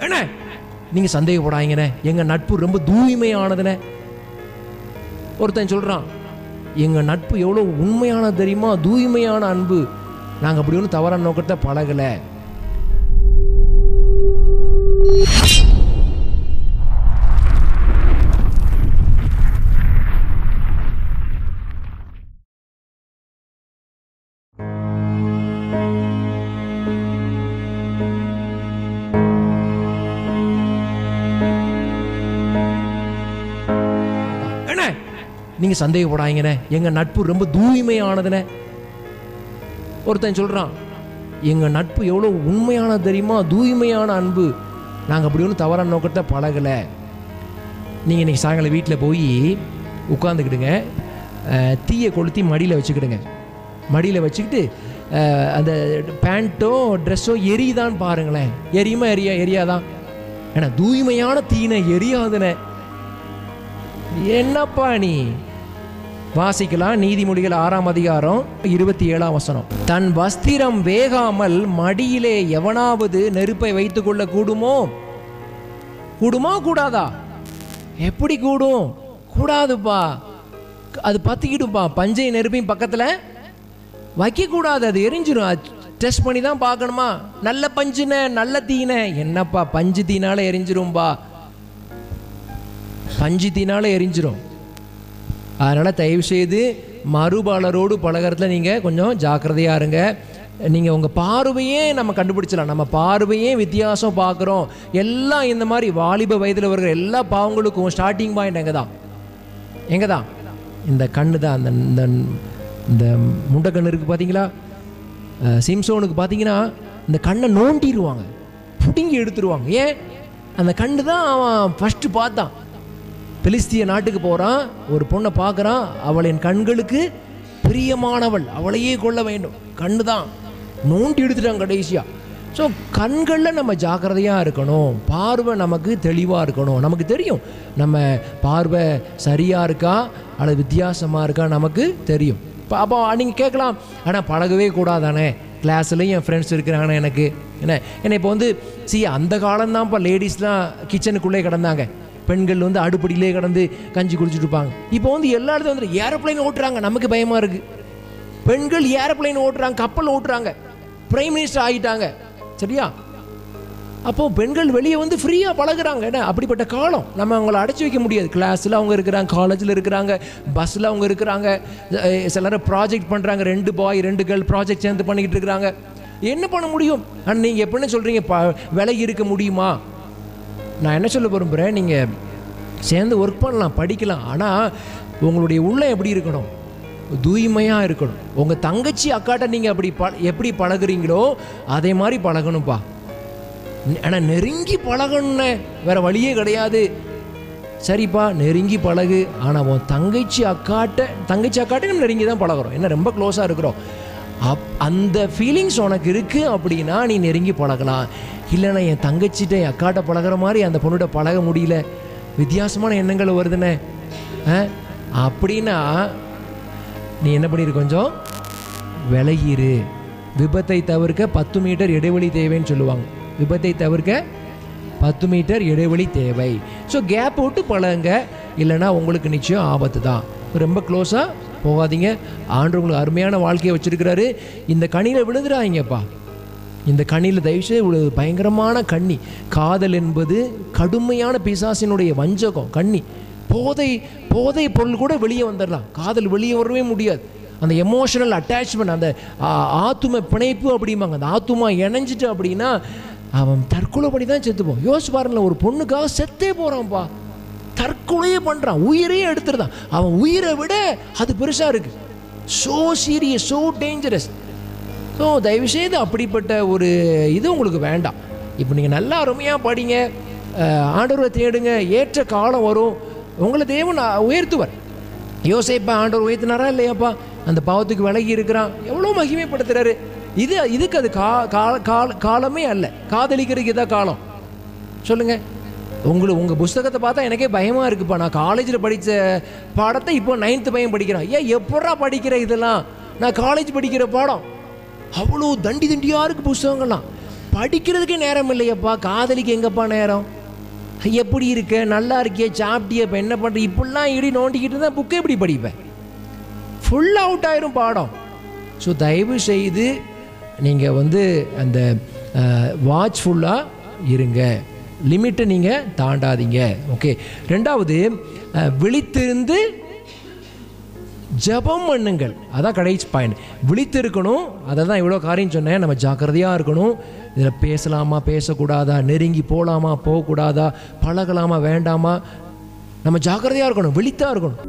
என்ன? நீங்க சந்தேகப்படாதீங்கண்ணே. எங்க நட்பு ரொம்ப தூய்மையானதுண்ணே. ஒருத்தன் சொல்றான் எங்க நட்பு எவ்வளோ உண்மையானது தெரியுமா? தூய்மையான அன்பு. நாங்கள் அப்படி ஒன்றும் தவறான நோக்கத்தை பழகலை. நீங்க சந்தேகப்படாதீங்கண்ணே. எங்க நட்பு ரொம்ப தூய்மையானதுண்ணே. ஒருத்தன் சொல்றான் எங்க நட்பு எவ்வளோ உண்மையானது தெரியுமா? தூய்மையான அன்பு. நாங்கள் அப்படி ஒன்றும் தவறான நோக்கத்தை பழகலை. நீங்கள் இன்றைக்கி சாயங்காலம் வீட்டில் போய் உட்காந்துக்கிடுங்க தீயை கொளுத்தி மடியில் வச்சுக்கிடுங்க. மடியில் வச்சுக்கிட்டு அந்த பேண்ட்டோ ட்ரெஸ்ஸோ எரியுதான்னு பாருங்களேன். எரியுமா எரியா எரியாதான் ஏன்னா தூய்மையான தீனை எரியாதுனே என்னப்பா நீ? வாசிக்கலாம். நீதிமொழிகள் ஆறாம் அதிகாரம் இருபத்தி ஏழாம் வசனம். தன் வஸ்திரம் வேகாமல் மடியிலே எவனாவது நெருப்பை வைத்துக் கொள்ள கூடுமோ கூடுமா கூடாதா? எப்படி கூடும்? கூடாதுப்பா. அது பத்திக்கிடும்பா. பஞ்சை நெருப்பையும் பக்கத்துல வைக்க கூடாது அது எரிஞ்சிடும் டெஸ்ட் பண்ணி தான் பார்க்கணுமா? நல்ல பஞ்சுன நல்ல தீன. என்னப்பா பஞ்சு தீனால எரிஞ்சிரும்பா. பஞ்சு தீனால எரிஞ்சிரும். அதனால் தயவு செய்து மறுபாளரோடு பழகிறதுல நீங்கள் கொஞ்சம் ஜாக்கிரதையாக இருங்க. நீங்கள் உங்கள் பார்வையே நம்ம கண்டுபிடிச்சலாம் நம்ம பார்வையே வித்தியாசம் பார்க்குறோம். எல்லாம் இந்த மாதிரி வாலிப வயதில் வருகிற எல்லா பாவங்களுக்கும் ஸ்டார்டிங் பாயிண்ட் எங்கே தான் எங்கே தான் இந்த கண்ணு தான் அந்த இந்த இந்த முண்டை இருக்குது பார்த்தீங்களா சிம்சோனுக்கு பார்த்தீங்கன்னா இந்த கண்ணை நோண்டிடுவாங்க பிடுங்கி எடுத்துருவாங்க. ஏன்? அந்த கண்ணு தான் அவன் ஃபஸ்ட்டு பார்த்தான். பிலிஸ்திய நாட்டுக்கு போகிறான் ஒரு பொண்ணை பார்க்குறான் அவள் என் கண்களுக்கு பிரியமானவள் அவளையே கொள்ள வேண்டும். கண்ணு தான் நோண்டி எடுத்துட்டான் கடைசியாக ஸோ கண்களில் நம்ம ஜாக்கிரதையாக இருக்கணும். பார்வை நமக்கு தெளிவாக இருக்கணும். நமக்கு தெரியும். நம்ம பார்வை சரியாக இருக்கா அல்லது வித்தியாசமாக இருக்கா நமக்கு தெரியும். இப்போ அப்போ நீங்கள் கேட்கலாம் ஆனால் பழகவே கூடாதானே? கிளாஸ்லேயும் என் ஃப்ரெண்ட்ஸ் இருக்கிறாங்கண்ணே எனக்கு. என்ன? ஏன்னா இப்போ வந்து சி அந்த காலம்தான்ப்பா லேடிஸ்லாம் கிச்சனுக்குள்ளே கிடந்தாங்க. பெண்கள் வந்து அடுப்படியிலே கடந்து கஞ்சி குடிச்சிட்டு இருப்பாங்க. இப்போ வந்து எல்லா இடத்துல வந்து ஏரோப்ளைன் ஓட்டுறாங்க. நமக்கு பயமாக இருக்கு. பெண்கள் ஏரோப்ளைன் ஓட்டுறாங்க கப்பல் ஓட்டுறாங்க. பிரைம் மினிஸ்டர் ஆகிட்டாங்க. சரியா? அப்போது பெண்கள் வெளியே வந்து ஃப்ரீயாக பழகுறாங்க. என்ன? அப்படிப்பட்ட காலம். நம்ம அவங்கள அடைச்சி வைக்க முடியாது. கிளாஸில் அவங்க இருக்கிறாங்க காலேஜில் இருக்கிறாங்க பஸ்ஸில் அவங்க இருக்கிறாங்க அஹ் ப்ராஜெக்ட் பண்ணுறாங்க ரெண்டு பாய் ரெண்டு கேர்ள் ப்ராஜெக்ட் சேர்ந்து பண்ணிக்கிட்டு இருக்கிறாங்க. என்ன பண்ண முடியும்? ஆனால் நீங்கள் எப்படின்னு சொல்கிறீங்க ப விலை இருக்க முடியுமா? நான் என்ன சொல்ல விரும்புகிறேன் நீங்கள் சேர்ந்து ஒர்க் பண்ணலாம் படிக்கலாம். ஆனால் உங்களுடைய உள்ளம் எப்படி இருக்கணும்? தூய்மையாக இருக்கணும். உங்கள் தங்கச்சி அக்காட்ட நீங்கள் அப்படி ப எப்படி பழகுறீங்களோ அதே மாதிரி பழகணும்ப்பா ஆனால் நெருங்கி பழகணுன்னு வேறு வழியே கிடையாது. சரிப்பா நெருங்கி பழகு. ஆனால் உன் தங்கச்சி அக்காட்ட தங்கச்சி அக்காட்ட நம்ம நெருங்கி தான் பழகுறோம். என்ன ரொம்ப க்ளோஸாக இருக்கிறோம். அப் அந்த ஃபீலிங்ஸ் உனக்கு இருக்குது அப்படின்னா நீ நெருங்கி பழகலாம். இல்லைன்னா என் தங்கச்சிட்ட என் அக்காட்ட பழகுற மாதிரி அந்த பொண்ணுகிட்ட பழக முடியல. வித்தியாசமான எண்ணங்கள் வருதுண்ணே ஆ? அப்படின்னா நீ என்ன பண்ணிரு கொஞ்சம்? விலகிரு. விபத்தை தவிர்க்க பத்து மீட்டர் இடைவெளி தேவைன்னு சொல்லுவாங்க. விபத்தை தவிர்க்க பத்து மீட்டர் இடைவெளி தேவை. ஸோ கேப் விட்டு பழகுங்க. இல்லைன்னா உங்களுக்கு நிச்சயம் ஆபத்து தான் ரொம்ப க்ளோஸாக போகாதீங்க. ஆண்டு உங்களுக்கு அருமையான வாழ்க்கையை வச்சிருக்கிறாரு. இந்த கனியில் விழுந்துடாதீங்கப்பா. இந்த கண்ணியில் தயவுசெய்து இவ்வளவு பயங்கரமான கண்ணி. காதல் என்பது கடுமையான பிசாசினுடைய வஞ்சகம் கண்ணி. போதை போதை பொருள் கூட வெளியே வந்துடலாம். காதல் வெளியே வரவே முடியாது. அந்த எமோஷனல் அட்டாச்மெண்ட் அந்த ஆத்தும பிணைப்பு அப்படிம்பாங்க. அந்த ஆத்துமா இணைஞ்சிட்டு அப்படின்னா அவன் தற்கொலை பண்ணி தான் செத்துப்போம். யோசிச்சு பாருங்களேன் ஒரு பொண்ணுக்காக செத்தே போகிறான்ப்பா தற்கொலையே பண்ணுறான் உயிரையே எடுத்துருதான் அவன் உயிரை விட அது பெருசாக இருக்கு. So serious so dangerous so தயவுசெய்து அப்படிப்பட்ட ஒரு இது உங்களுக்கு வேண்டாம். இப்போ நீங்கள் நல்லா அருமையாக படிங்க. ஆண்டவரை தேடுங்க. ஏற்ற காலம் வரும். உங்களை தேவன் உயர்த்துவர். யோசிப்பா ஆண்டவர் உயர்த்தினாரா இல்லையாப்பா? அந்த பாவத்துக்கு விலகி இருக்கிறான். எவ்வளோ மகிமைப்படுத்துறாரு. இது இதுக்கு அது கா கால காலமே அல்ல. காதலிக்கிறதுக்கு இதான் காலம். சொல்லுங்கள் உங்களை உங்கள் புஸ்தகத்தை பார்த்தா எனக்கே பயமாக இருக்குப்பா. நான் காலேஜில் படித்த பாடத்தை இப்போ நைன்த்து பையன் படிக்கிறான். ஏன் எப்படா படிக்கிற இதெல்லாம்? நான் காலேஜ் படிக்கிற பாடம். அவ்வளோ தண்டி தண்டியாக இருக்குது புஸ்தகங்கள்லாம். படிக்கிறதுக்கே நேரம் இல்லையப்பா. காதலிக்கு எங்கப்பா நேரம்? எப்படி இருக்க? நல்லா இருக்கிய? சாப்பிட்டியே? இப்போ என்ன பண்ணுற இப்படிலாம் இடி நோண்டிக்கிட்டு இருந்தால் புக்கை எப்படி படிப்பேன்? ஃபுல் அவுட் ஆயிரும் பாடம். ஸோ தயவு செய்து நீங்கள் வந்து அந்த வாட்ச்ஃபுல்லாக இருங்க. லிமிட்டை நீங்கள் தாண்டாதீங்க. ஓகே ரெண்டாவது விழித்திருந்து ஜெபம் பண்ணுங்கள். அதான் கடைசி பாயிண்ட் விழித்து இருக்கணும் அதை தான் இவ்வளோ காரியம் சொன்னேன். நம்ம ஜாக்கிரதையாக இருக்கணும். இதில் பேசலாமா பேசக்கூடாதா? நெருங்கி போகலாமா போகக்கூடாதா? பழகலாமா வேண்டாமா? நம்ம ஜாக்கிரதையாக இருக்கணும். விழித்தா இருக்கணும்.